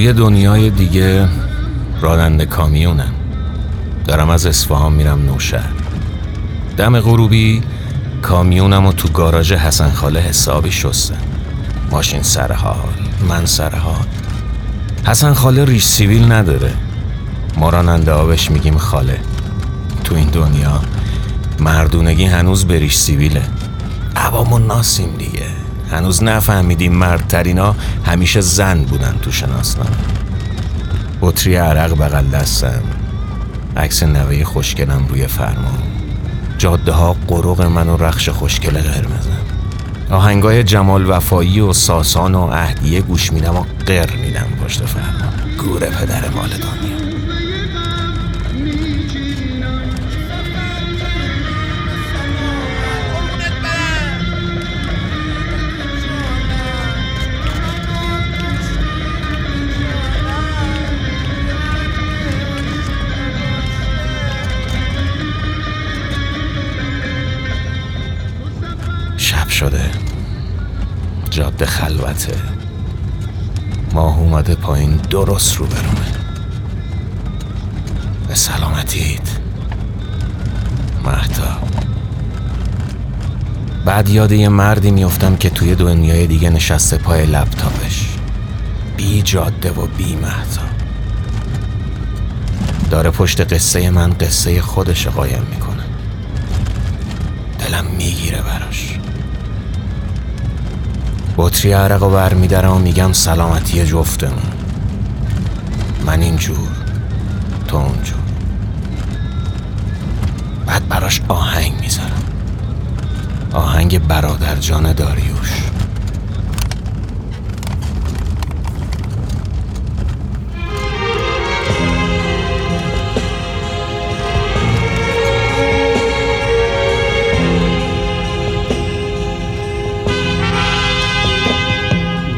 توی دنیای دیگه راننده کامیونم. دارم از اصفهان میرم نوشهر. دم غروبی کامیونم و تو گاراژ حسن خاله حسابی شستم. ماشین سر حال من سر حال حسن خاله ریش سیویل نداره. ما راننده آبش میگیم خاله. تو این دنیا مردونگی هنوز بریش سیویله. عوامون ناسیم دیگه. هنوز نفهمیدیم مردترینا همیشه زن بودن تو شناسنامه. بطری عرق بغل دستم. عکس نوه خوشگلم روی فرمان. جاده ها قروق من و رخش خوشگل قرمزم. آهنگای جمال وفایی و ساسان و اهدیه گوش میدم و قر میدم پشت فرمان. گوره پدر مال دنیا. شده. جاده خلوته. ماه اومده پایین درست رو برونه به سلامتیت. مهتا. بعد یاد یه مردی میفتم که توی دنیای دیگه نشسته پای لپتاپش. بی جاده و بی مهتا. داره پشت قصه من قصه خودش قایم می‌کنه. بطری عرق و بر میدارم و میگم سلامتی جفتمون. من اینجور تو اونجور. بعد براش آهنگ می‌ذارم. آهنگ برادر جان داریوش.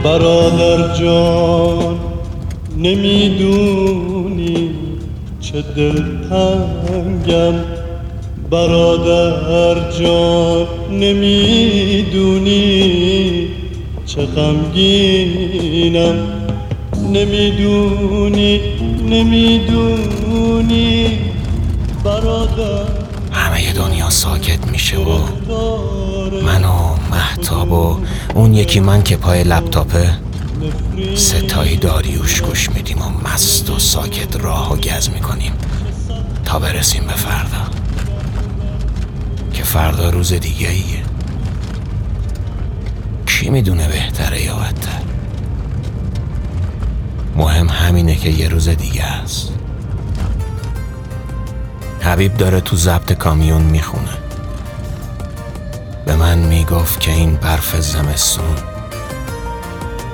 برادر جان نمی‌دونی چه دلتنگم. برادر جان نمی‌دونی چه غمگینم. نمی‌دونی نمی‌دونی. برادر همه دنیا ساکت میشه و من و محتاب و اون یکی من که پای لپتاپه ستایی داریوش گوش میدیم و مست و ساکت راه و گز می‌کنیم تا برسیم به فردا. که فردا روز دیگه ایه. کی می‌دونه بهتره یا بدتر؟ مهم همینه که یه روز دیگه است. حبیب داره تو ضبط کامیون می‌خونه. به من می‌گفت که این برف زمستون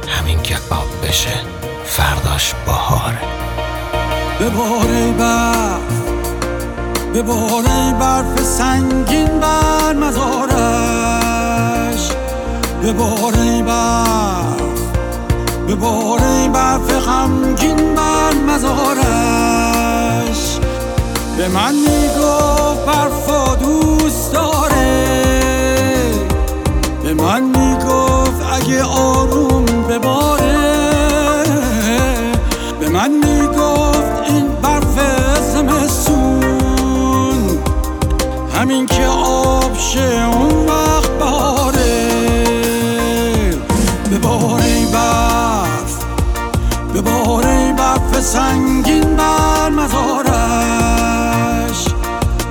همین که آب بشه فرداش بهاره. به باره برف به باره برف سنگین بر مزارش. به باره برف به باره برف غمگین می‌گفت اگه آروم بباره به من می‌گفت این برف زمستون. همین که آب شه اون وقت باره به باره برف به باره برف سنگین بر مزارش.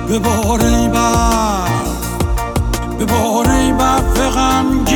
به باره برف به باره برف غمگین